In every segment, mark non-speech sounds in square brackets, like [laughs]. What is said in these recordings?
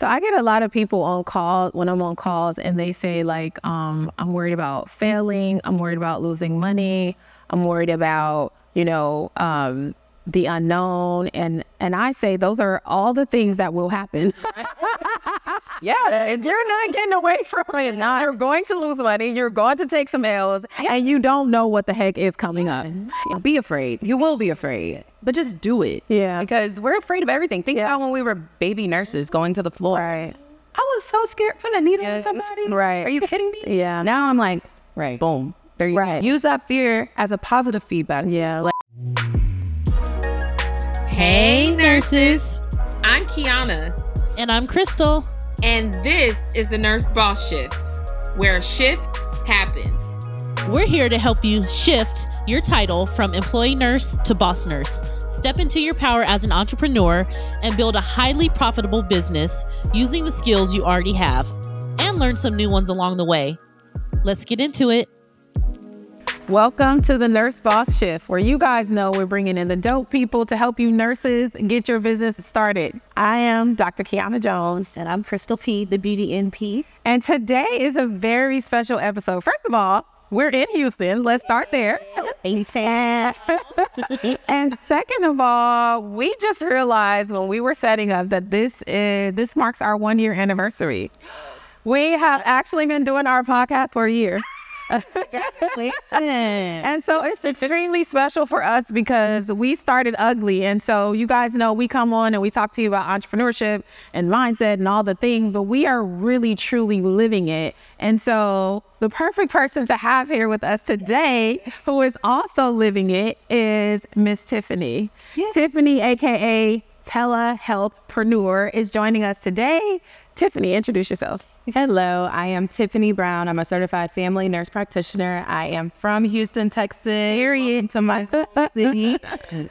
So I get a lot of people on calls when I'm on calls and they say like, um, I'm worried about failing. I'm worried about losing money. I'm worried about, you know, um, the unknown. And, and I say those are all the things that will happen. [laughs] yeah. You're not getting away from it. Now you're going to lose money. You're going to take some L's Yeah. and you don't know what the heck is coming up. Be afraid. You will be afraid, but just do it. Yeah. Because we're afraid of everything. Think Yeah. about when we were baby nurses going to the floor. Right. I was so scared for the needle in Yes. somebody. Right. Are you kidding me? [laughs] Yeah. Now I'm like, Right. boom. There you Right. go. Use that fear as a positive feedback. Yeah. Like, Hey, nurses. I'm Kiiyonna, And I'm Crystal. and this is the Nurse Boss Shift, where a shift happens. We're here to help you shift your title from employee nurse to boss nurse. Step into your power as an entrepreneur and build a highly profitable business using the skills you already have and learn some new ones along the way. Let's get into it. Welcome to the Nurse Boss Shift, where you guys know we're bringing in the dope people to help you nurses get your business started. I am Dr. Kiiyonna Jones, And I'm Crystal P, the beauty NP. and today is a very special episode. First of all, we're in Houston. Let's start there. [laughs] and second of all, we just realized when we were setting up that this is this marks our one year anniversary. We have actually been doing our podcast for a year. And so it's extremely special for us because we started ugly. And so you guys know we come on and we talk to you about entrepreneurship and mindset and all the things, but we are really truly living it. And so the perfect person to have here with us today, who is also living it, is Miss Tifany. Tifany, aka telehealthpreneur, is joining us today. Tifany, introduce yourself. Hello, I am Tifany Brown. I'm a certified family nurse practitioner. I am from Houston, Texas. Period. To my [laughs] city.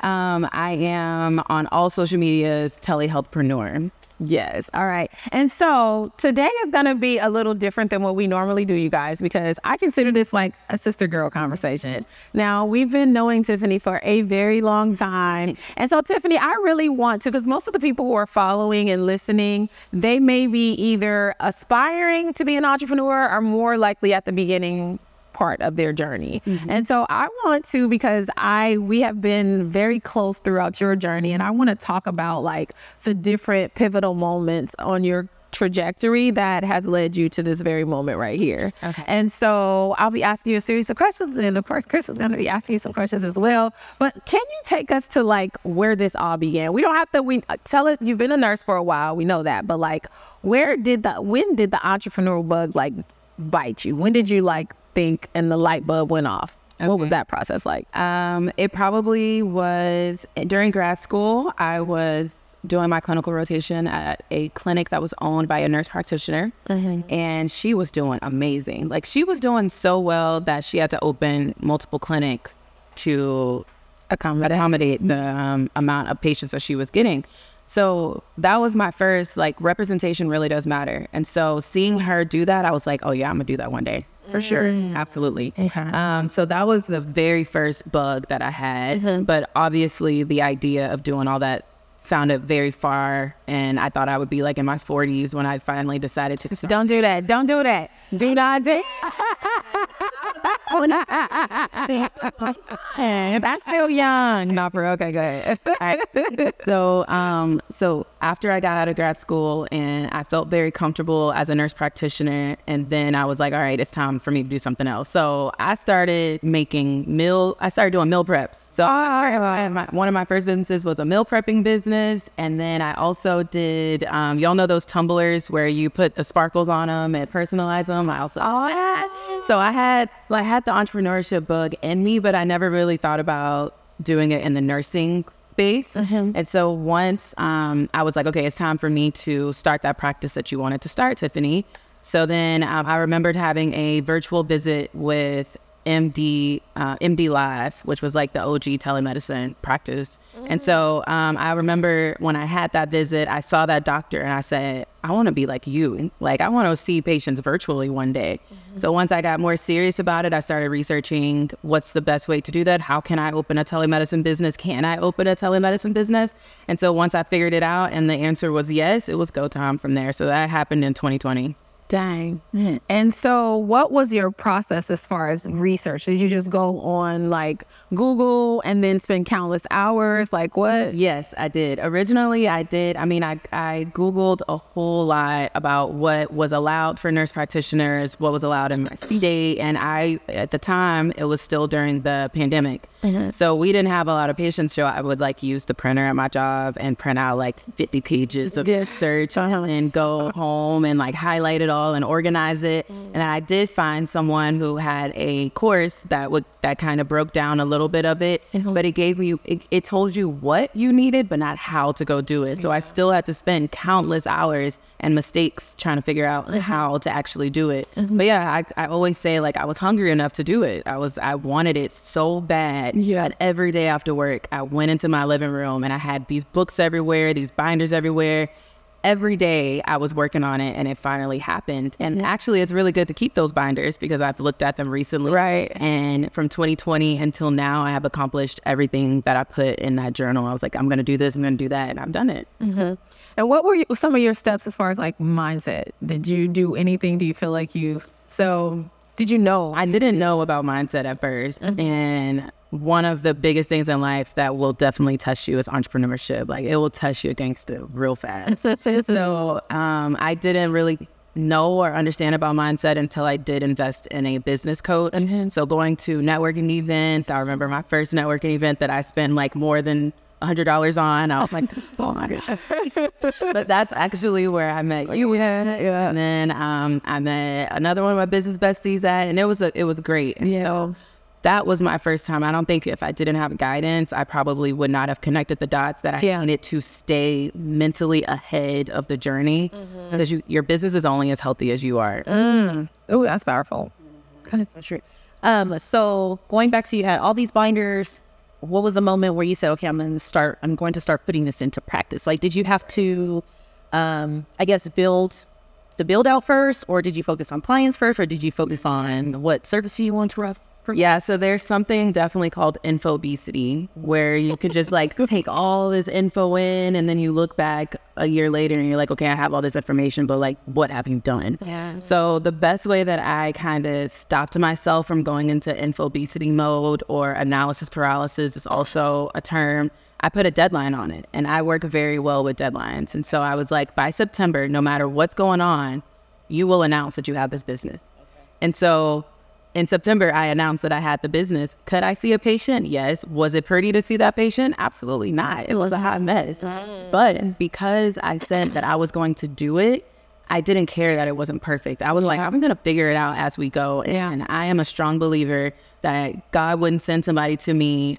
Um, I am on all social medias, telehealthpreneur. Yes. All right. And so today is going to be a little different than what we normally do, you guys, because I consider this like a sister girl conversation. Now, we've been knowing Tifany for a very long time. And so, Tifany, I really want to, because most of the people who are following and listening, they may be either aspiring to be an entrepreneur or more likely at the beginning part of their journey. Mm-hmm. And so I want to because I we have been very close throughout your journey and I want to talk about like the different pivotal moments on your trajectory that has led you to this very moment right here. Okay. And so I'll be asking you a series of questions and of course Chris is going to be asking you some questions as well. But can you take us to like where this all began? We don't have to we uh, tell us you've been a nurse for a while, we know that, but like where did the when did the entrepreneurial bug like bite you? When did you like think and the light bulb went off? What was that process like? Um, it probably was during grad school. I was doing my clinical rotation at a clinic that was owned by a nurse practitioner, and she was doing amazing. Like she was doing so well that she had to open multiple clinics to accommodate the um, amount of patients that she was getting. So that was my first like representation really does matter. And so seeing her do that, I was like, oh yeah, I'm gonna do that one day for sure, absolutely. Um, so that was the very first bug that I had. But obviously, the idea of doing all that sounded very far, and I thought I would be like in my 40s when I finally decided to. [laughs] Start. Don't do that. Don't do that. Do not do. [laughs] That's still young. Not for okay. Go ahead. [laughs] so um so after I got out of grad school and I felt very comfortable as a nurse practitioner and then I was like all right it's time for me to do something else. So I started making meal I started doing meal preps. So my, one of my first businesses was a meal prepping business and then I also did um y'all know those tumblers where you put the sparkles on them and personalize them I also oh, so I had like had the entrepreneurship bug in me but I never really thought about doing it in the nursing space. And so once um, I was like, okay, it's time for me to start that practice that you wanted to start, Tifany. So then um, I remembered having a virtual visit with MD uh, MD Live, which was like the OG telemedicine practice. And so um, I remember when I had that visit, I saw that doctor and I said, I want to be like you. Like I want to see patients virtually one day. So once I got more serious about it, I started researching what's the best way to do that. How can I open a telemedicine business? Can I open a telemedicine business? And so once I figured it out and the answer was yes, it was go time from there. So that happened in 2020. Dang. Mm-hmm. And so, what was your process as far as research? Did you just go on like Google and then spend countless hours? Like, what? Mm-hmm. Yes, I did. Originally, I did. I mean, I, I Googled a whole lot about what was allowed for nurse practitioners, what was allowed in my state. And I, at the time, it was still during the pandemic. Mm-hmm. So we didn't have a lot of patients. So I would like use the printer at my job and print out like 50 pages of Yeah. research uh-huh. and go home and like highlight it all and organize it. And I did find someone who had a course that would that kind of broke down a little bit of it, mm-hmm. but it gave you it, it told you what you needed, but not how to go do it. So I still had to spend countless hours and mistakes trying to figure out mm-hmm. how to actually do it. Mm-hmm. But yeah, I, I always say like I was hungry enough to do it. I was I wanted it so bad. Yeah. that every day after work, I went into my living room and I had these books everywhere, these binders everywhere. Every day I was working on it and it finally happened. And actually, it's really good to keep those binders because I've looked at them recently. Right. And from 2020 until now, I have accomplished everything that I put in that journal. I was like, I'm going to do this, I'm going to do that. And I've done it. Mm-hmm. And what were you, some of your steps as far as like mindset? Did you do anything? Do you feel like you, so did you know? I didn't know about mindset at 1st mm-hmm. And one of the biggest things in life that will definitely test you is entrepreneurship. Like it will test you gangster real fast. [laughs] so um, I didn't really know or understand about mindset until I did invest in a business coach. So going to networking events, I remember my first networking event that I spent like more than hundred dollars on. I was like, [laughs] oh my god! [laughs] but that's actually where I met you. yeah, yeah. And then um, I met another one of my business besties at, and it was a, it was great. And Yeah. so that was my first time. I don't think if I didn't have guidance, I probably would not have connected the dots that I Yeah. needed to stay mentally ahead of the journey. Because you, your business is only as healthy as you are. Oh, that's powerful. That's true. Um, so going back to you had all these binders. What was the moment where you said, "Okay, I'm going to start. I'm going to start putting this into practice"? Like, did you have to, um, I guess, build the build out first, or did you focus on clients first, or did you focus on what service you want to run? Yeah, so there's something definitely called infobesity where you could just like [laughs] take all this info in and then you look back a year later and you're like, okay, I have all this information, but like, what have you done? Yeah. So the best way that I kind of stopped myself from going into infobesity mode or analysis paralysis is also a term. I put a deadline on it and I work very well with deadlines. And so I was like, by September, no matter what's going on, you will announce that you have this business. And so in September, I announced that I had the business. Could I see a patient? Yes. Was it pretty to see that patient? Absolutely not. It was a hot mess. Mm. But because I said that I was going to do it, I didn't care that it wasn't perfect. I was like, I'm going to figure it out as we go. Yeah. And I am a strong believer that God wouldn't send somebody to me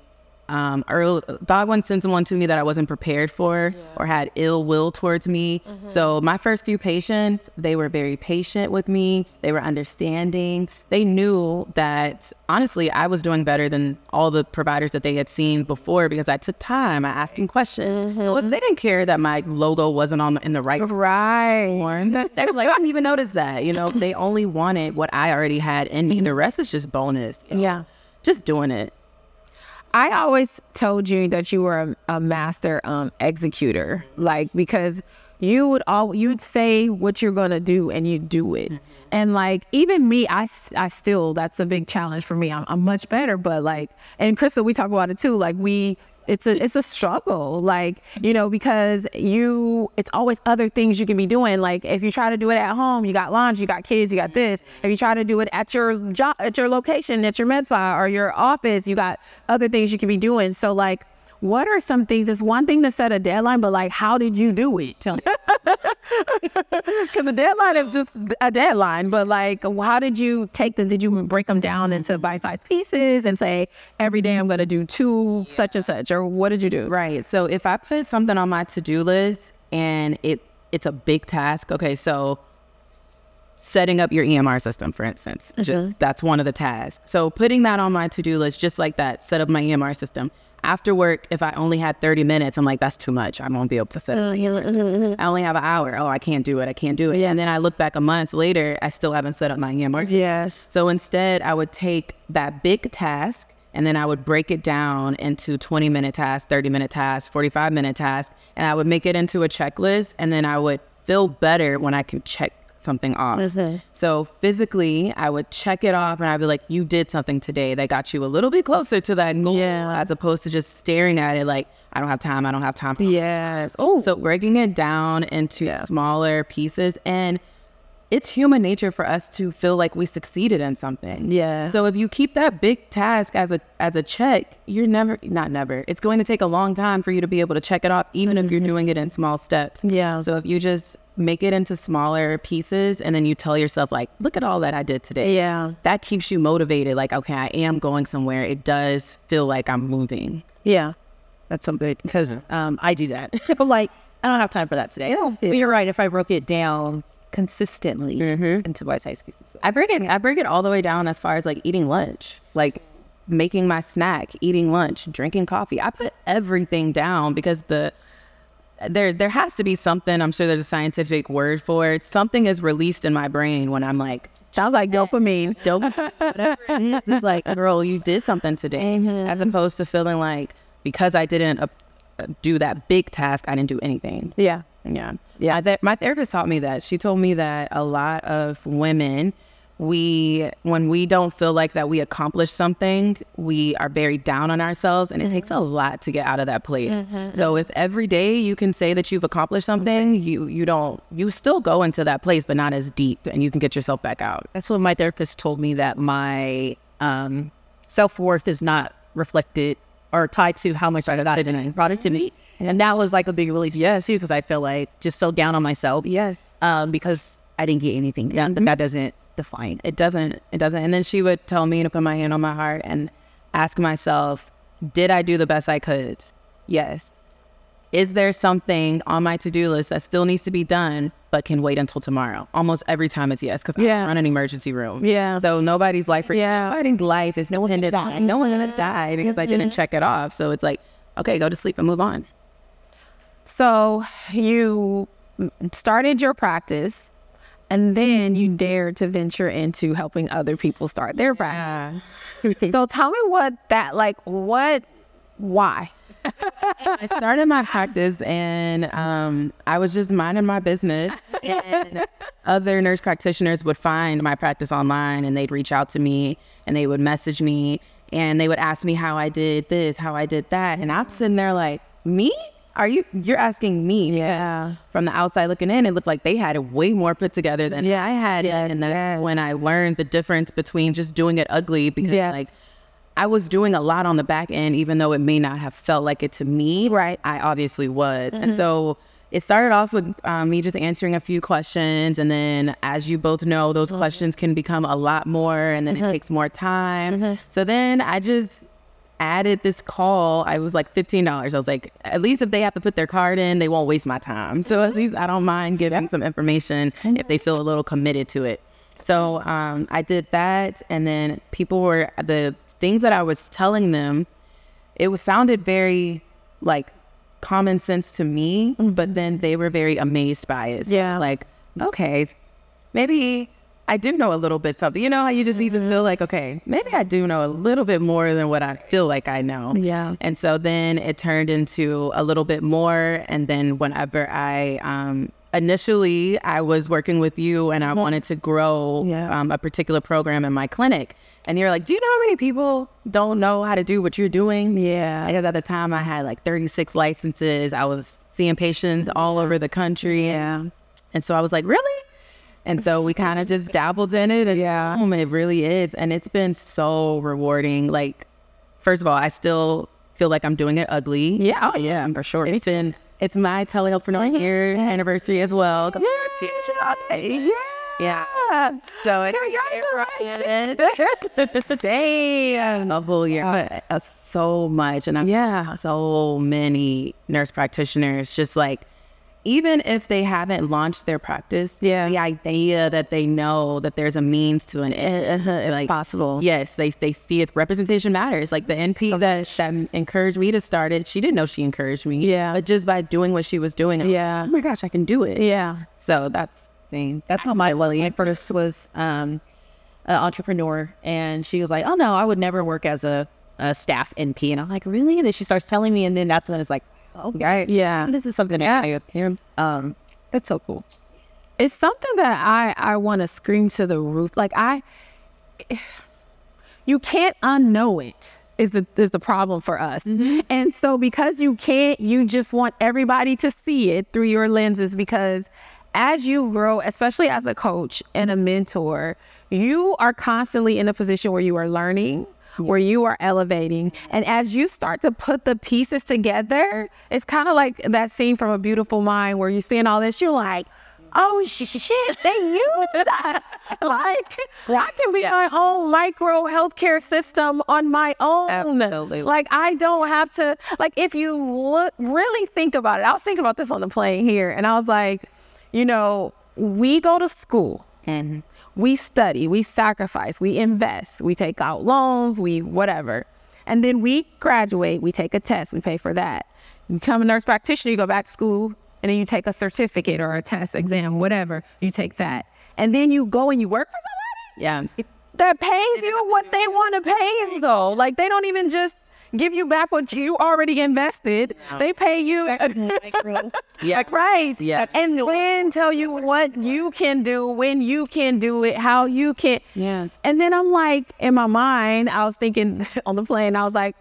um, early, God wouldn't send someone to me that I wasn't prepared for or had ill will towards me. So my first few patients, they were very patient with me. They were understanding. They knew that honestly, I was doing better than all the providers that they had seen before because I took time. I asked them questions. Well, they didn't care that my logo wasn't on the, in the right Right. form. [laughs] They were like, I didn't even notice that. You know, they only wanted what I already had in me. The rest is just bonus. Yeah. Just doing it. I always told you that you were a, a master um, executor, like because you would all you'd say what you're gonna do and you do it, and like even me, I I still that's a big challenge for me. I'm, I'm much better, but like and Crystal, we talk about it too. Like we. It's a it's a struggle, like you know, because you it's always other things you can be doing. Like if you try to do it at home, you got laundry, you got kids, you got this. If you try to do it at your job, at your location, at your med spa or your office, you got other things you can be doing. So like, what are some things? It's one thing to set a deadline, but like, how did you do it? Tell me. [laughs] Because a deadline is just a deadline, but like, how did you take them? Did you break them down into bite-sized pieces and say every day I'm going to do two such and such, or what did you do? Right. So if I put something on my to-do list and it it's a big task. Okay, so setting up your EMR system, for instance. Mm-hmm. Just that's one of the tasks. So putting that on my to-do list, just like that, set up my EMR system. After work, if I only had 30 minutes, I'm like, that's too much. I won't be able to set it. I only have an hour. Oh, I can't do it. I can't do it. And then I look back a month later, I still haven't set up my system. Yes. So instead, I would take that big task and then I would break it down into 20 minute tasks, 30 minute tasks, 45 minute tasks, and I would make it into a checklist. And then I would feel better when I can check something off. Mhm. So physically, I would check it off and I'd be like, you did something today that got you a little bit closer to that goal Yeah. as opposed to just staring at it like, I don't have time, I don't have time. Yes. Oh, so breaking it down into Yeah. smaller pieces and it's human nature for us to feel like we succeeded in something. Yeah. So if you keep that big task as a as a check, you're never not never. It's going to take a long time for you to be able to check it off even if you're doing it in small steps. Yeah. So if you just make it into smaller pieces and then you tell yourself like, look at all that I did today. Yeah. That keeps you motivated like, okay, I am going somewhere. It does feel like I'm moving. Yeah. That's something good because um, I do that. [laughs] I'm like, I don't have time for that today. Yeah. But you're right. If I broke it down consistently Mhm. into bite-sized pieces, I break it I break it all the way down as far as like eating lunch. Like making my snack, eating lunch, drinking coffee. I put everything down because the there there has to be something, I'm sure there's a scientific word for it. Something is released in my brain when I'm like Sounds like dopamine. [laughs] dopamine, whatever it is. It's like, girl, you did something today. As opposed to feeling like because I didn't uh, do that big task, I didn't do anything. Yeah. Yeah. Yeah. Ther- my therapist taught me that. She told me that a lot of women, we, when we don't feel like that we accomplished something, we are very down on ourselves and it takes a lot to get out of that place. So if every day you can say that you've accomplished something, you, you don't, you still go into that place, but not as deep and you can get yourself back out. that's what my therapist told me that my um, self-worth is not reflected or tied to how much I got in productivity. And that was like a big release, yes, too, because I feel like just so down on myself. Yes. Um, because I didn't get anything done, but that doesn't define It doesn't. It doesn't. And then she would tell me to put my hand on my heart and ask myself, did I do the best I could? Yes. Is there something on my to do list that still needs to be done but can wait until tomorrow? Almost every time it's yes, because Yeah. I run an emergency room. Yeah. So nobody's life, Yeah. nobody's life is no dependent on no one's gonna die because I didn't mm-hmm. check it off. So it's like, okay, go to sleep and move on. So you started your practice and then you dared to venture into helping other people start their practice. so tell me what that like what why? I started my practice and um, I was just minding my business. And [laughs] other nurse practitioners would find my practice online and they'd reach out to me and they would message me and they would ask me how I did this, how I did that. And I'm sitting there like, me? Are you, you're asking me? Yeah. From the outside looking in, it looked like they had it way more put together than Yes, I had yes, it. And that's yes. when I learned the difference between just doing it ugly because Yes. like, I was doing a lot on the back end, even though it may not have felt like it to me. Right. I obviously was. And mm-hmm. so it started off with um, me just answering a few questions. And then, as you both know, those mm-hmm. questions can become a lot more, and then it mm-hmm. takes more time. So then I just added this call. I was like $15. I was like, at least if they have to put their card in, they won't waste my time. So at least I don't mind giving some information if they feel a little committed to it. So um, I did that, and then people were the things that I was telling them. It was sounded very like common sense to me, but then they were very amazed by it. So Yeah. like okay, maybe I do know a little bit something. You know how you just need to feel like okay, maybe I do know a little bit more than what I feel like I know. Yeah. And so then it turned into a little bit more. And then whenever I, um, initially I was working with you and I wanted to grow Yeah. um, a particular program in my clinic. And you're like, do you know how many people don't know how to do what you're doing? Yeah. Because at the time I had like 36 licenses. I was seeing patients all over the country. Yeah. And so I was like, really? And so we kind of just dabbled in it. And Yeah. boom, it really is. And it's been so rewarding. Like, first of all, I still feel like I'm doing it ugly. Yeah. Oh yeah, for sure. It's been, it's my telehealth for telehealthpreneur mm-hmm. year mm-hmm. anniversary as well. Yeah. Yeah. So it's Damn. [laughs] a whole year. Uh, but uh, so much. And I'm Yeah. so many nurse practitioners just like even if they haven't launched their practice, Yeah. the idea that they know that there's a means to an end, it's [laughs] like, possible. Yes, they they see it. Representation matters. Like the NP that, that encouraged me to start it, she didn't know she encouraged me. Yeah. but just by doing what she was doing, I'm like, Yeah. oh my gosh, I can do it. Yeah. So that's same. That's how my my first was um, an entrepreneur, and she was like, "Oh no, I would never work as a, a staff NP." And I'm like, "Really?" And then she starts telling me, and then that's when it's like, "Oh, Right. Yeah. this is something that I appear." Um, that's so cool. it's something that I I want to scream to the roof. Like I, [sighs] you can't unknow it. Is the is the problem for us, and so because you can't, you just want everybody to see it through your lenses. Because as you grow, especially as a coach and a mentor, you are constantly in a position where you are learning, where you are elevating. And as you start to put the pieces together, it's kind of like that scene from A Beautiful Mind where you're seeing all this, you're like, oh shit, shit, they use that. [laughs] like, I can be my own micro healthcare system on my own. Absolutely. Like, I don't have to, like, if you look, really think about it, I was thinking about this on the plane here, and I was like, you know, we go to school mm-hmm. We study, we sacrifice, we invest, we take out loans, we whatever. And then we graduate, we take a test, we pay for that. You become a nurse practitioner, you go back to school, and then you take a certificate or a test, exam, whatever, you take that. And then you go and you work for somebody Yeah. that pays you what they want to pay you though. Like they don't even just give you back what you already invested. They pay you [laughs] Yeah. like, right. Yeah. And then tell you what you can do, when you can do it, how you can. Yeah. And then I'm like, in my mind, I was thinking [laughs] on the plane, I was like,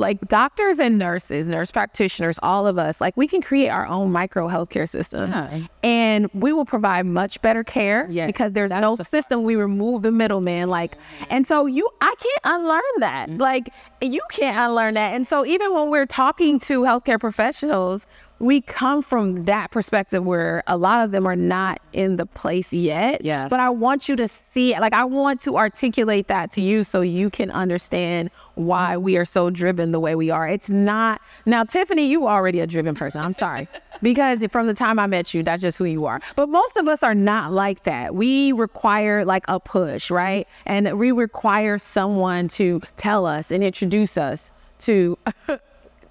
like doctors and nurses, nurse practitioners, all of us, like we can create our own micro healthcare system. Yeah. And we will provide much better care Yes, because there's no the system. We remove the middleman. Like, and so you, I can't unlearn that. Mm-hmm. Like, you can't unlearn that. And so even when we're talking to healthcare professionals, we come from that perspective where a lot of them are not in the place yet. Yeah. But I want you to see it. Like, I want to articulate that to you so you can understand why we are so driven the way we are. It's not, now, Tifany, you already a driven person. I'm sorry. [laughs] because from the time I met you, that's just who you are. But most of us are not like that. We require like a push, right? And we require someone to tell us and introduce us to [laughs]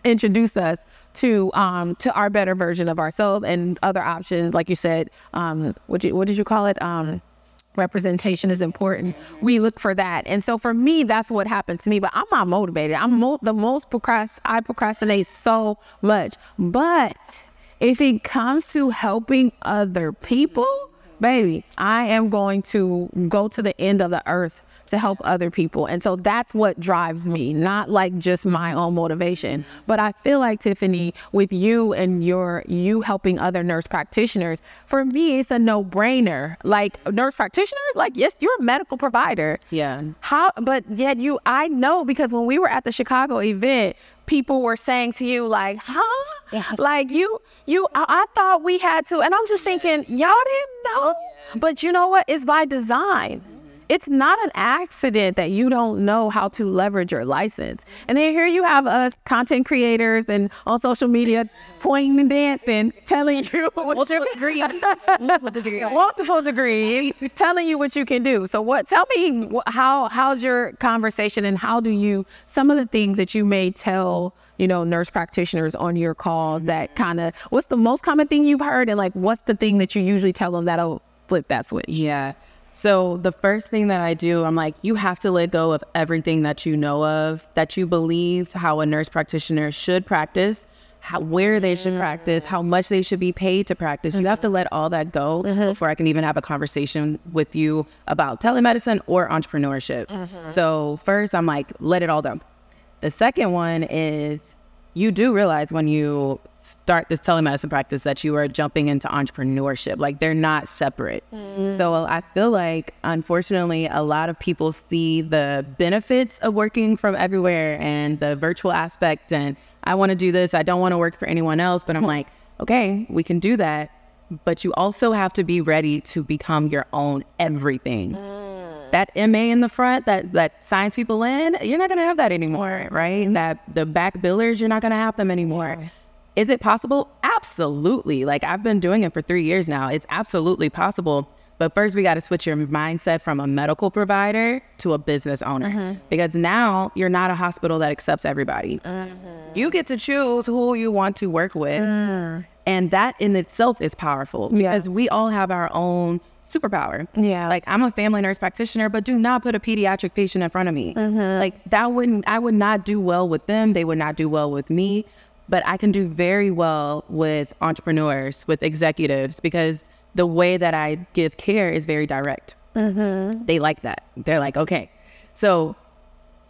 introduce us to um to our better version of ourselves and other options. Like you said um what you what did you call it? Um representation is important. We look for that. And so for me that's what happened to me but i'm not motivated. I'm mo- the most procrast i procrastinate so much. But if it comes to helping other people baby i am going to go to the end of the earth to help other people. And so that's what drives me, not like just my own motivation. But I feel like Tifany, with you and your you helping other nurse practitioners, for me it's a no-brainer. Like nurse practitioners, like yes, you're a medical provider. Yeah. How but yet you I know because when we were at the Chicago event, people were saying to you like, "Huh?" Like you you I, I thought we had to and I'm just thinking, y'all didn't know. But you know what? It's by design. It's not an accident that you don't know how to leverage your license. And then here you have us content creators and on social media pointing and dancing, telling you [laughs] what you degree. [laughs] multiple degrees, telling you what you can do. So what? Tell me how how's your conversation and how do you some of the things that you may tell you know nurse practitioners on your calls that kind of what's the most common thing you've heard and like what's the thing that you usually tell them that'll flip that switch? Yeah. So the first thing that I do, I'm like, you have to let go of everything that you know of, that you believe how a nurse practitioner should practice, how where they should practice, how much they should be paid to practice. You have to mm-hmm. let all that go mm-hmm. before I can even have a conversation with you about telemedicine or entrepreneurship. Mm-hmm. So first, I'm like, let it all go. The second one is you do realize when you start this telemedicine practice that you are jumping into entrepreneurship. Like they're not separate. Mm. So I feel like, unfortunately, a lot of people see the benefits of working from everywhere and the virtual aspect. And I want to do this. I don't want to work for anyone else. But I'm hmm. like, okay, we can do that. But you also have to be ready to become your own everything mm. That MA in the front that that signs people in, you're not gonna have that anymore, right? That the back billers, you're not gonna have them anymore. Is it possible? Absolutely. Like I've been doing it for three years now. It's absolutely possible. But first, we got to switch your mindset from a medical provider to a business owner mm-hmm. because now you're not a hospital that accepts everybody. Mm-hmm. You get to choose who you want to work with. Mm. And that in itself is powerful Yeah. because we all have our own superpower. Yeah. Like I'm a family nurse practitioner, but do not put a pediatric patient in front of me. Mm-hmm. Like that wouldn't, I would not do well with them. They would not do well with me. But I can do very well with entrepreneurs, with executives, because the way that I give care is very direct. Mm-hmm. They like that. They're like, okay. So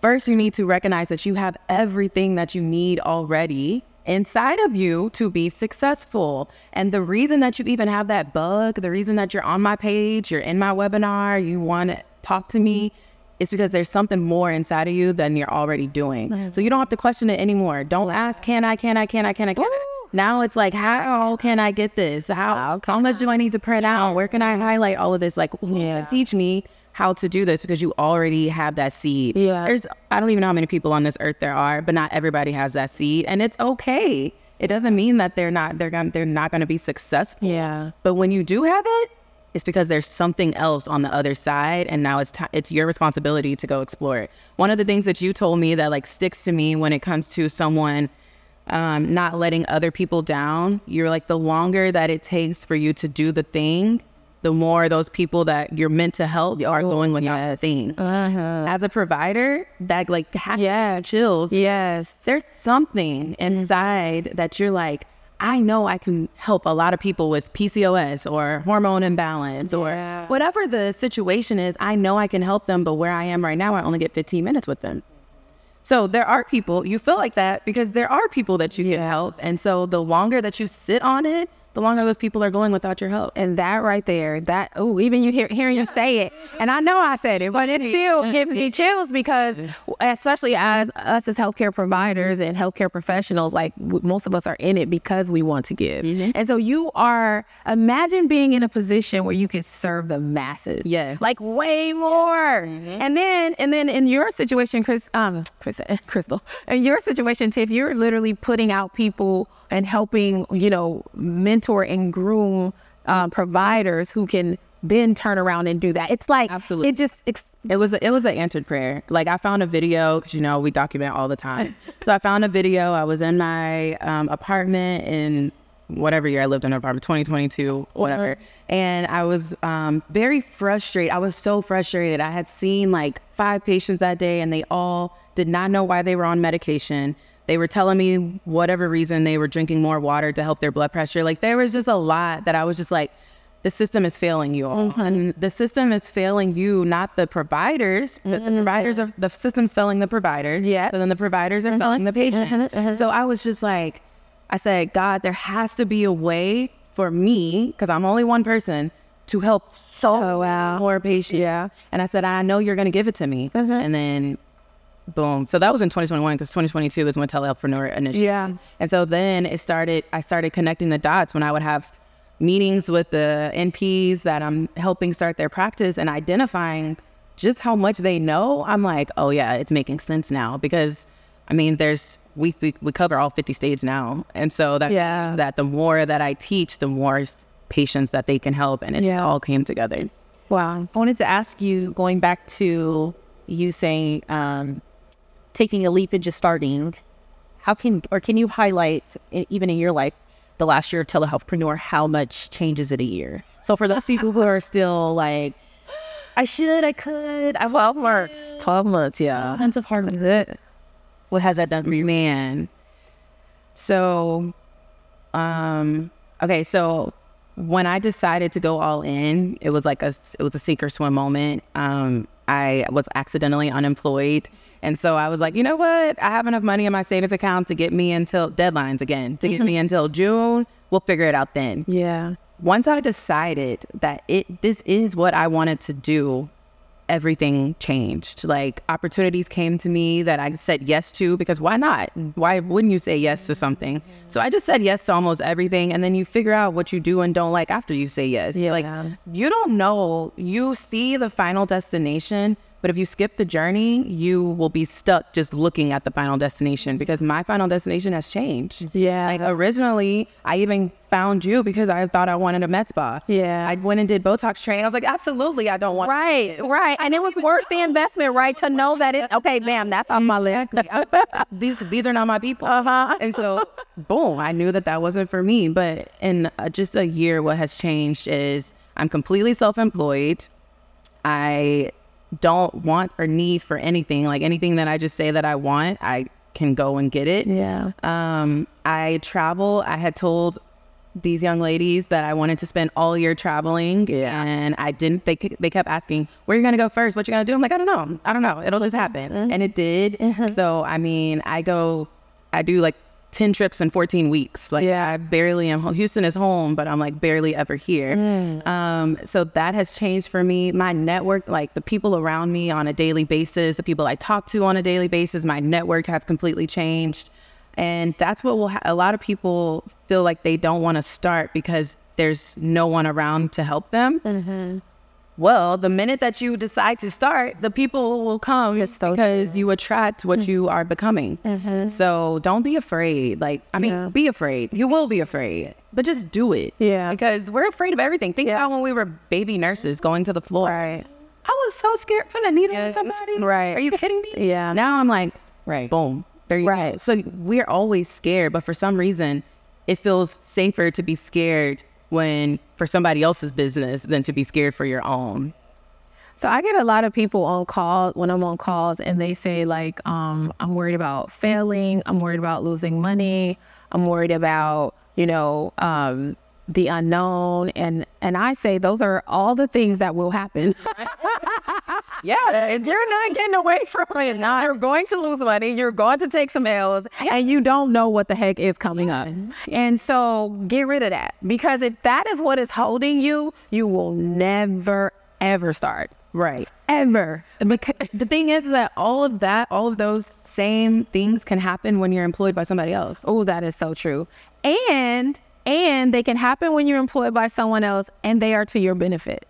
first you need to recognize that you have everything that you need already inside of you to be successful. And the reason that you even have that bug, the reason that you're on my page, you're in my webinar, you want to talk to me, is because there's something more inside of you than you're already doing. So you don't have to question it anymore. Don't ask, can I, can I, can I, can I, can I? Now it's like, how can I get this? How, how much do I need to print out? Where can I highlight all of this? Like, who can teach me how to do this? Because you already have that seed. Yeah. There's, I don't even know how many people on this earth there are, but not everybody has that seed, and it's okay. It doesn't mean that they're not they're gonna they're not going to be successful. Yeah. But when you do have it, it's because there's something else on the other side, and now it's ti it's your responsibility to go explore it. One of the things that you told me that like sticks to me when it comes to someone um, not letting other people down, you're like the longer that it takes for you to do the thing, the more those people that you're meant to help are going without the thing. Uh-huh. As a provider, that like has Yeah. chills Yes. there's something mm-hmm. inside that you're like, I know I can help a lot of people with PCOS or hormone imbalance or whatever the situation is. I know I can help them, but where I am right now, I only get 15 minutes with them. So there are people, you feel like that because there are people that you can help. And so the longer that you sit on it, the longer those people are going without your help. And that right there, that oh, even you hear hearing you say it, [laughs] and I know I said it, but it still uh, gives me chills because, especially as us as healthcare providers and healthcare professionals, like most of us are in it because we want to give, mm-hmm. and so you are. Imagine being in a position where you can serve the masses, yeah, like way more, mm-hmm. and then and then in your situation, Chris, um, Chris, eh, Crystal, in your situation, Tiff, you're literally putting out people and helping, you know, mentor and groom uh, providers who can then turn around and do that. It's like Absolutely. It just ex- It was a, it was an answered prayer. Like I found a video because you know we document all the time. [laughs] so I found a video. I was in my um, apartment in whatever year I lived in an apartment, 2022, whatever. And I was um, very frustrated. I was so frustrated. I had seen like five patients that day, and they all did not know why they were on medication. They were telling me whatever reason they were drinking more water to help their blood pressure. Like there was just a lot that I was just like, the system is failing you all. Mm-hmm. And the system is failing you, not the providers. But the mm-hmm. providers are the system's failing the providers. Yeah. So then the providers are mm-hmm. failing the patients. So I was just like, I said, God, there has to be a way for me, because I'm only one person, to help so Oh, wow. more patients. Yeah. And I said, I know you're gonna give it to me. And then boom. So that was in 2021 because 2022 is when Telehealthpreneur initiated. Yeah. And so then it started, I started connecting the dots when I would have meetings with the NPs that I'm helping start their practice and identifying just how much they know. I'm like, oh yeah, it's making sense now because I mean, there's, we, we, we cover all 50 states now. And so that, Yeah. that the more that I teach, the more patients that they can help. And it Yeah. all came together. wow. I wanted to ask you, going back to you saying um, taking a leap and just starting, how can or can you highlight even in your life the last year of telehealthpreneur how much changes in a year? So for those people who are still like, I should, I could, I Twelve months. Twelve months. Yeah. tons of hard work. It. What has that done for you? Man. So, um, okay, so when I decided to go all in, it was like a it was a sink or swim moment. Um, I was accidentally unemployed. And so I was like, you know what? I have enough money in my savings account to get me until deadlines again, to get me mm-hmm. until June. We'll figure it out then Yeah. once I decided that it this is what I wanted to do, everything changed. Like opportunities came to me that I said yes to because why not? Why wouldn't you say yes to something? So I just said yes to almost everything and then you figure out what you do and don't like after you say yes. Yeah. Like you don't know, you see the final destination, But if you skip the journey, you will be stuck just looking at the final destination because my final destination has changed. Yeah. Like originally, I even found you because I thought I wanted a med spa. Yeah. I went and did Botox training. I was like, absolutely, I don't want Right, right. And it was worth the investment, right? To know that it, okay, ma'am, that's on my list. these these are not my people. Uh-huh. And so, boom, I knew that that wasn't for me. But in uh, just a year, what has changed is I'm completely self-employed. I don't want or need for anything. Like anything that I just say that I want, I can go and get it. Yeah. Um, I travel. I had told these young ladies that I wanted to spend all year traveling. Yeah. And I didn't. They they kept asking, "Where you gonna go first? What you gonna do?" I'm like, I don't know. I don't know. It'll just happen, and it did. So I mean, I go. I do like. 10 trips in 14 weeks. Like Yeah. I barely am home. Houston is home, but I'm like barely ever here. Um, so that has changed for me. My network, like the people around me on a daily basis, the people I talk to on a daily basis, my network has completely changed. And that's what will ha- a lot of people feel like they don't want to start because there's no one around to help them. Well, the minute that you decide to start, the people will come so because you attract what mm-hmm. you are becoming. Mm-hmm. So don't be afraid. Like, I mean, Yeah. be afraid. You will be afraid, but just do it. Yeah. Because we're afraid of everything. Think Yeah. about when we were baby nurses going to the floor. Right. I was so scared for the needle Yes. in somebody. Right. Are you kidding me? Yeah. Now I'm like, Right. boom. There you go. Right. So we're always scared, but for some reason, it feels safer to be scared when for somebody else's business than to be scared for your own. So I get a lot of people on calls when I'm on calls and they say like, um, I'm worried about failing, I'm worried about losing money, I'm worried about, you know, um, the unknown and and I say those are all the things that will happen. [laughs] Yeah. If you're not getting away [laughs] from it. Now you're going to lose money. You're going to take some L's, and you don't know what the heck is coming up. And so get rid of that because if that is what is holding you, you will never ever start. Right. Ever. Because the thing is that all of that, all of those same things can happen when you're employed by somebody else. Oh, that is so true. And and they can happen when you're employed by someone else and they are to your benefit.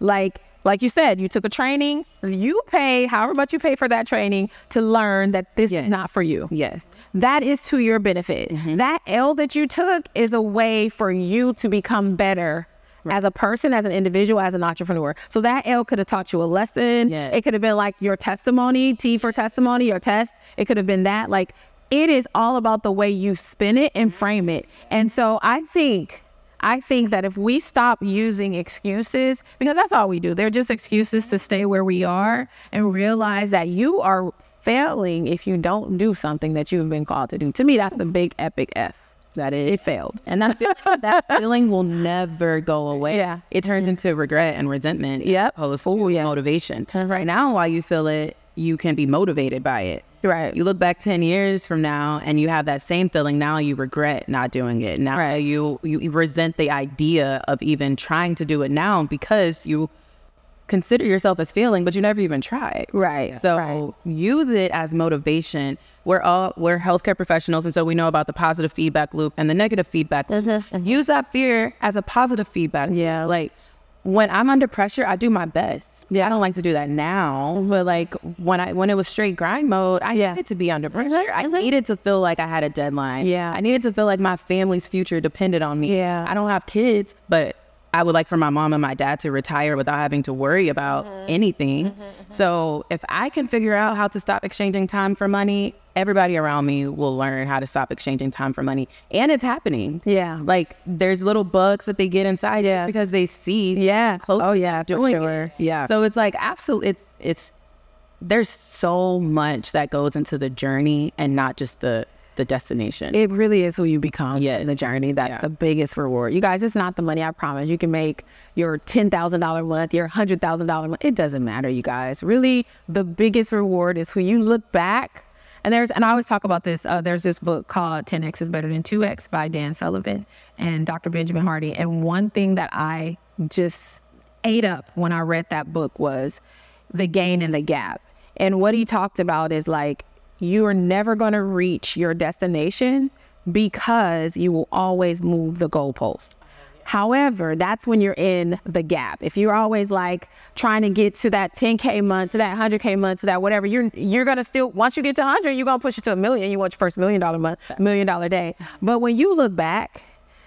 Like like you said, you took a training, you pay however much you pay for that training to learn that this Yes. is not for you. Yes. That is to your benefit. Mm-hmm. That L that you took is a way for you to become better as a person, as an individual, as an entrepreneur. So that L could have taught you a lesson. Yes. It could have been like your testimony, T for testimony, your test. It could have been that. Like it is all about the way you spin it and frame it. And so I think I think that if we stop using excuses, because that's all we do, they're just excuses to stay where we are and realize that you are failing if you don't do something that you've been called to do. To me, that's the big epic F that it, it failed. And that, that [laughs] feeling will never go away. Yeah. It turns into regret and resentment. Yep. Opposed to motivation. Right now, while you feel it, you can be motivated by it. Right. You look back 10 years from now and you have that same feeling. Now you regret not doing it. Now Right. you, you resent the idea of even trying to do it now because you consider yourself as failing, but you never even tried. Right, So right. use it as motivation. We're all we're healthcare professionals, and so we know about the positive feedback loop and the negative feedback. loop. Mm-hmm. Use that fear as a positive feedback. Yeah. Like when I'm under pressure, I do my best. Yeah. I don't like to do that now, but like when I when it was straight grind mode, I Yeah. needed to be under uh-huh, pressure. I uh-huh. needed to feel like I had a deadline. Yeah. I needed to feel like my family's future depended on me. Yeah. I don't have kids, but I would like for my mom and my dad to retire without having to worry about mm-hmm. anything. Mm-hmm, mm-hmm. So if I can figure out how to stop exchanging time for money, everybody around me will learn how to stop exchanging time for money. And it's happening. Yeah. Like there's little bugs that they get inside Yeah. just because they see Yeah. close Oh, yeah, for doing sure. it. Yeah. So it's like absolutely it's it's there's so much that goes into the journey and not just the the destination. It really is who you become Yes. in the journey. That's Yeah. the biggest reward. You guys, it's not the money, I promise. You can make your $10,000 month, your $100,000 month. It doesn't matter, you guys. Really, the biggest reward is who you look back. And there's, and I always talk about this. Uh, there's this book called 10X is Better Than 2X by Dan Sullivan and Dr. Benjamin Hardy. And one thing that I just ate up when I read that book was the gain and the gap. And what he talked about is like, you are never going to reach your destination because you will always move the goalposts. However, that's when you're in the gap. If you're always like trying to get to that 10k month, to that 100k month, to that whatever, you're you're gonna still once you get to 100, you're gonna push it to a million. You want your first million dollar month, million dollar day. But when you look back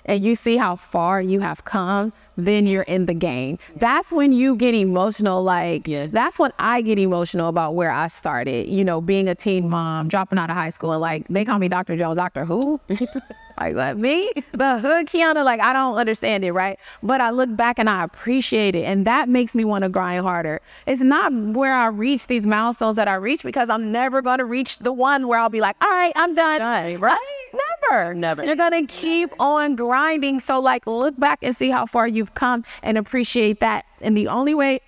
and you see how far you have come, then you're in the gain. That's when you get emotional. Like, that's when I get emotional about where I started, you know, being a teen mom, dropping out of high school. And like, they call me Dr. Jones, Dr. Who? [laughs] like, what, me? The hood Kiiyonna, like, I don't understand it, right? But I look back and I appreciate it. And that makes me want to grind harder. It's not where I reach these milestones that I reach because I'm never going to reach the one where I'll be like, all right, I'm done. Done, right? Never. Never. You're gonna keep on grinding. So like look back and see how far you've come and appreciate that. And the only way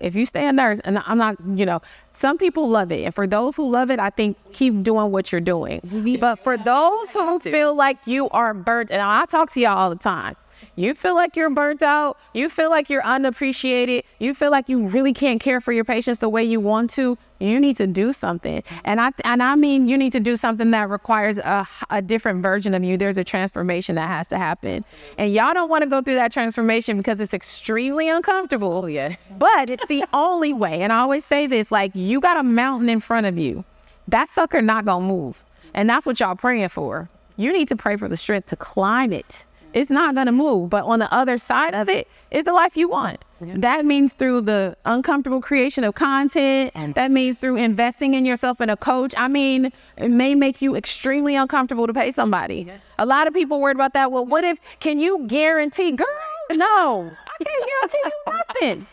if you stay a nurse, and I'm not, you know, some people love it. And for those who love it, I think keep doing what you're doing. But for those who feel like you are burnt, and I talk to y'all all the time. You feel like you're burnt out. You feel like you're unappreciated. You feel like you really can't care for your patients the way you want to. You need to do something, and I and I mean you need to do something that requires a, a different version of you. There's a transformation that has to happen, and y'all don't want to go through that transformation because it's extremely uncomfortable. Oh, yeah. but it's the [laughs] only way. And I always say this: like you got a mountain in front of you, that sucker not gonna move, and that's what y'all praying for. You need to pray for the strength to climb it it's not going to move. But on the other side of it is the life you want. That means through the uncomfortable creation of content. And that means through investing in yourself and a coach. I mean, it may make you extremely uncomfortable to pay somebody. A lot of people worried about that. Well, what if, can you guarantee, girl? No, I can't guarantee you [laughs] nothing.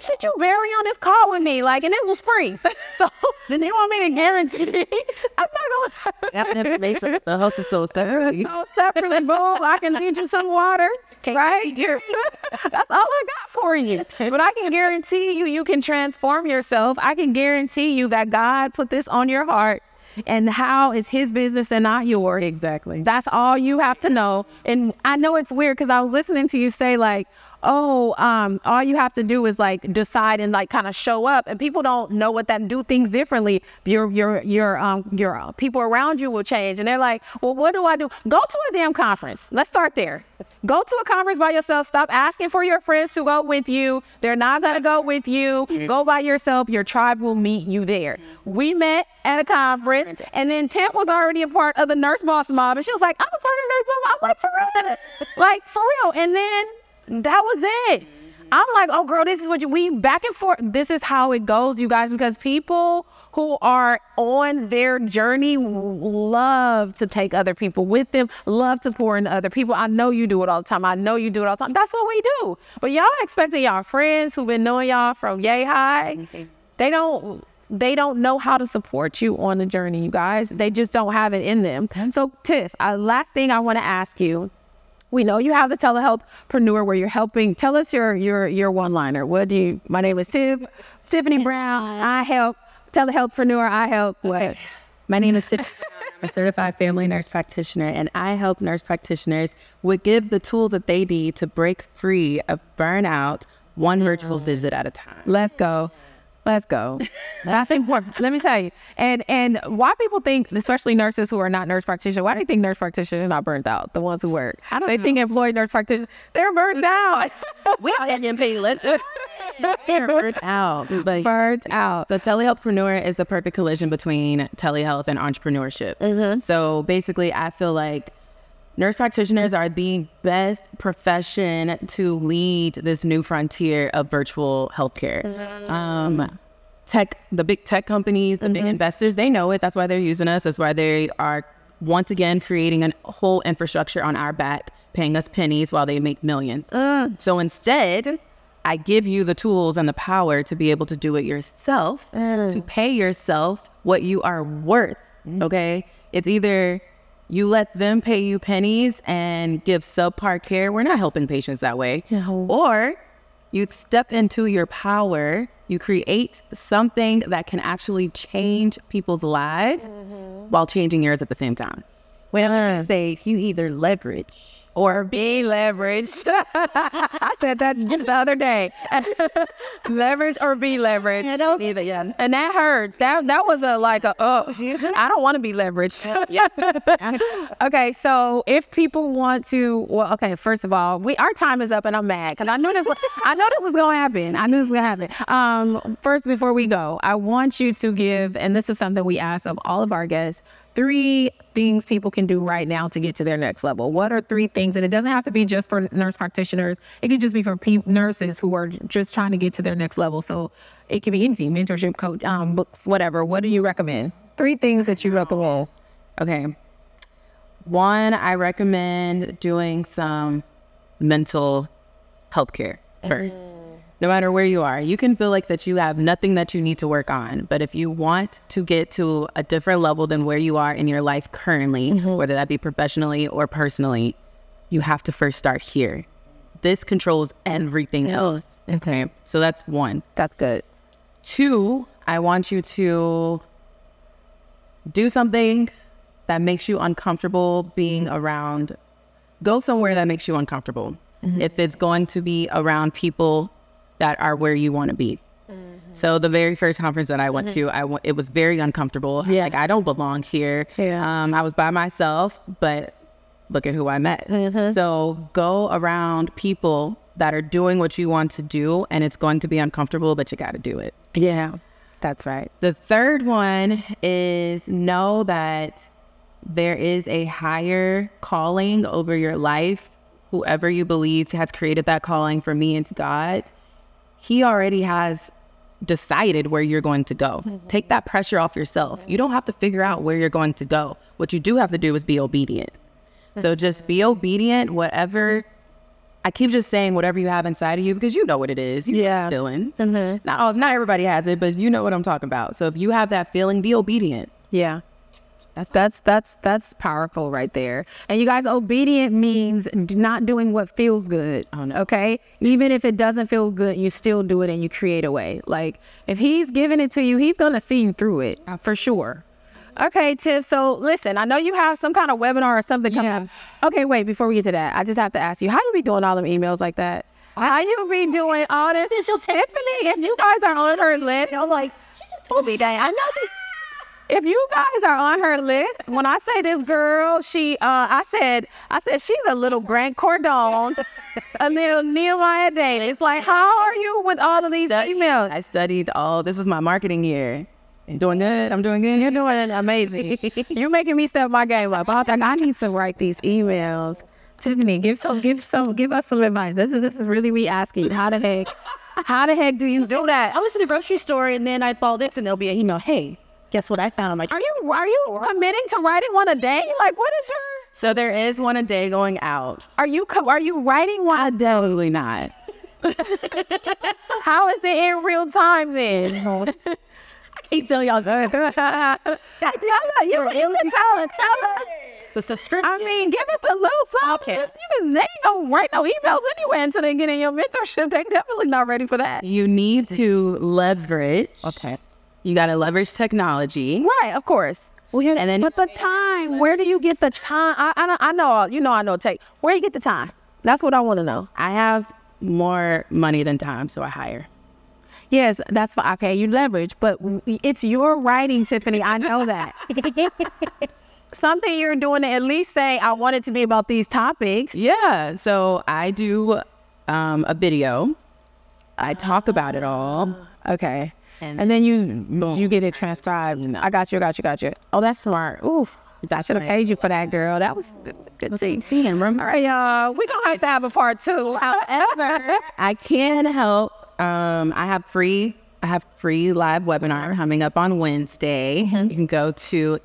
Shit, you barely on this call with me, like, and it was free. [laughs] So then they want me to guarantee. [laughs] I'm not going to That information, the host is so [laughs] separate. so separately, boom. I can feed you some water, right? That's all I got for you. But I can guarantee you, you can transform yourself. I can guarantee you that God put this on your heart. And how is his business and not yours? Exactly. That's all you have to know. And I know it's weird because I was listening to you say like, oh, um, all you have to do is like decide and like kind of show up. And people don't know what that do things differently. Your your your um your uh, people around you will change, and they're like, well, what do I do? Go to a damn conference. Let's start there. Go to a conference by yourself. Stop asking for your friends to go with you. They're not gonna go with you. Go by yourself. Your tribe will meet you there. We met at a conference, and then Temp was already a part of the Nurse Boss Mob, and she was like, I'm a part of the Nurse Boss Mob. I'm like, for real, [laughs] like for real. And then that was it. I'm like, oh girl, this is what you we back and forth. This is how it goes, you guys, because people who are on their journey love to take other people with them, love to pour into other people. I know you do it all the time. I know you do it all the time. That's what we do. But y'all expecting y'all friends who've been knowing y'all from yay high, they don't they don't know how to support you on the journey, you guys. They just don't have it in them. So Tiff, uh, last thing I want to ask you we know you have the telehealthpreneur where you're helping. Tell us your your your one liner. What do you? My name is Tiff, Tifany Brown. Uh, I help telehealthpreneur. I help what? My name is Tifany. I'm a certified family nurse practitioner, and I help nurse practitioners would give the tools that they need to break free of burnout, one virtual visit at a time. Let's go. Let's go. That's important. Let me tell you. And and why people think, especially nurses who are not nurse practitioners, why do you think nurse practitioners are not burnt out? The ones who work. they think employed nurse practitioners, they're burnt out. [laughs] we don't have getting paid less. They're burnt out. But [laughs] burnt out. So telehealthpreneur is the perfect collision between telehealth and entrepreneurship. Mm-hmm. So basically, I feel like nurse practitioners are the best profession to lead this new frontier of virtual healthcare. Um, tech, the big tech companies, the big investors, they know it. That's why they're using us. That's why they are once again creating a whole infrastructure on our back, paying us pennies while they make millions. So instead, I give you the tools and the power to be able to do it yourself, to pay yourself what you are worth. Okay. It's either you let them pay you pennies and give subpar care. We're not helping patients that way. Or you step into your power, you create something that can actually change people's lives mm-hmm. while changing yours at the same time. Well, I say you either leverage or be leveraged. [laughs] I said that just the other day. [laughs] leverage or be leveraged. I don't Neither, yeah. And that hurts. That that was a like a oh I don't want to be leveraged. [laughs] okay, so if people want to, well, okay, first of all, we our time is up, and I'm mad because I knew this. Was, I know this was gonna happen. I knew this was gonna happen. Um, first, before we go, I want you to give, and this is something we ask of all of our guests. Three things people can do right now to get to their next level. What are three things? And it doesn't have to be just for nurse practitioners. It can just be for pe- nurses who are just trying to get to their next level. So it can be anything: mentorship, coach, um, books, whatever. What do you recommend? Three things that you recommend. Okay. One, I recommend doing some mental health care first. No matter where you are, you can feel like that you have nothing that you need to work on. But if you want to get to a different level than where you are in your life currently, mm-hmm. whether that be professionally or personally, you have to first start here. This controls everything else. Okay. So that's one. That's good. Two, I want you to do something that makes you uncomfortable being mm-hmm. around. Go somewhere that makes you uncomfortable. Mm-hmm. If it's going to be around people that are where you want to be. Mm-hmm. So the very first conference that I went mm-hmm. to, I w- it was very uncomfortable. Yeah. Like I don't belong here. Yeah. Um, I was by myself, but look at who I met. Mm-hmm. So go around people that are doing what you want to do, and it's going to be uncomfortable, but you got to do it. Yeah, that's right. The third one is know that there is a higher calling over your life. Whoever you believe has created that calling for me, it's God. He already has decided where you're going to go. Mm-hmm. Take that pressure off yourself. You don't have to figure out where you're going to go. What you do have to do is be obedient. So just be obedient, whatever. I keep just saying whatever you have inside of you because you know what it is. You Yeah. feeling. Mm-hmm. Not all, not everybody has it, but you know what I'm talking about. So if you have that feeling, be obedient. Yeah. That's that's that's that's powerful right there. And you guys, obedient means not doing what feels good. Okay. Even if it doesn't feel good, you still do it and you create a way. Like if he's giving it to you, he's gonna see you through it uh, for sure. Okay, Tiff. So listen, I know you have some kind of webinar or something coming up. Okay, wait. Before we get to that, I just have to ask you, how you be doing all them emails like that? I, How you be doing all this? Tifany, if you guys are on her list, I'm like, she just told me that. I know. If you guys are on her list, when I say this girl, she, uh, I said, I said she's a little Grant Cardone, a little Nehemiah Davis. Like, how are you with all of these emails? I studied all. This was my marketing year. And doing good. I'm doing good. You're doing amazing. [laughs] You're making me step my game up. I was like, I need to write these emails. Tifany, give some, give some, give us some advice. This is this is really me asking. How the heck, how the heck do you do that? I was in the grocery store and then I saw this and there'll be an email. Hey, guess what I found on my Are you are you committing to writing one a day? Like, what is your? So there is one a day going out. Are you co- are you writing one? a day? Absolutely not. How is it in real time then? [laughs] I can't tell y'all [laughs] tell us, you, you can tell us, tell us. the subscription. I mean, give us a little something. Okay. You can, they ain't gonna write no emails anyway until they get in your mentorship. They definitely not ready for that. You need to leverage. okay. You got to leverage technology. Right, of course. And then But the time, where do you get the time? I, I, know- I know, you know, I know take. Where do you get the time? That's what I want to know. I have more money than time, so I hire. Yes, that's fine. Okay, you leverage, but it's your writing, Tifany. I know that. [laughs] Something you're doing to at least say, I want it to be about these topics. Yeah. So I do um, a video. I talk about it all. Okay. And- And, then you you get it transcribed. I got you, I got you, got you. Oh, that's smart. Oof. I should have paid you for that, girl. That was good, good to see. All right, y'all. We're going to have to have a part two. However, [laughs] I can help. Um, I have free. I have free live webinar coming up on Wednesday. You can go to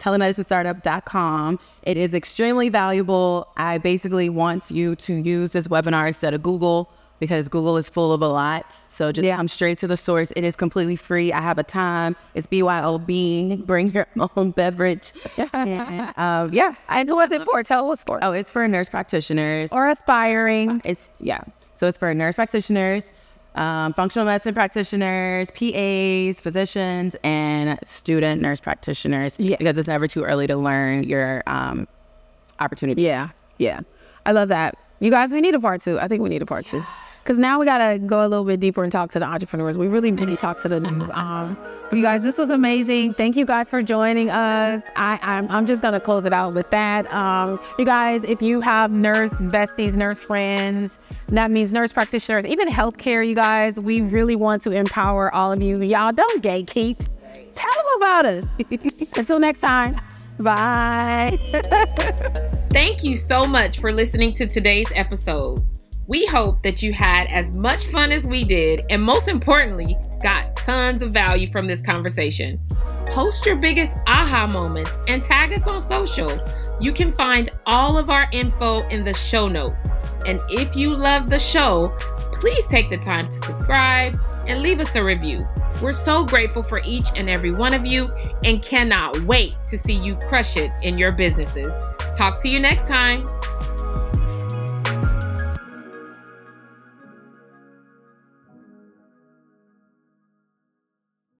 telemedicinestartup.com. It is extremely valuable. I basically want you to use this webinar instead of Google because Google is full of a lot. So just Yeah. come straight to the source. It is completely free. I have a time. It's BYOB. [laughs] Bring your [laughs] own beverage. and, um, yeah. [laughs] and who is it for? Tell us for. Oh, it's for nurse practitioners. Or aspiring. It's yeah. So it's for nurse practitioners, um, functional medicine practitioners, PAs, physicians, and student nurse practitioners. Yeah. Because it's never too early to learn your um, opportunity. Yeah, yeah. I love that. You guys, we need a part two. I think we need a part two. Because now we got to go a little bit deeper and talk to the entrepreneurs. We really need to talk to the. Um, you guys, this was amazing. Thank you guys for joining us. I, I'm, I'm just going to close it out with that. Um, you guys, if you have nurse besties, nurse friends, that means nurse practitioners, even healthcare, you guys, we really want to empower all of you. Y'all don't gatekeep. Tell them about us. [laughs] Until next time, bye. [laughs] Thank you so much for listening to today's episode. We hope that you had as much fun as we did, and most importantly, got tons of value from this conversation. Post your biggest aha moments and tag us on social. You can find all of our info in the show notes. And if you love the show, please take the time to subscribe and leave us a review. We're so grateful for each and every one of you and cannot wait to see you crush it in your businesses. Talk to you next time.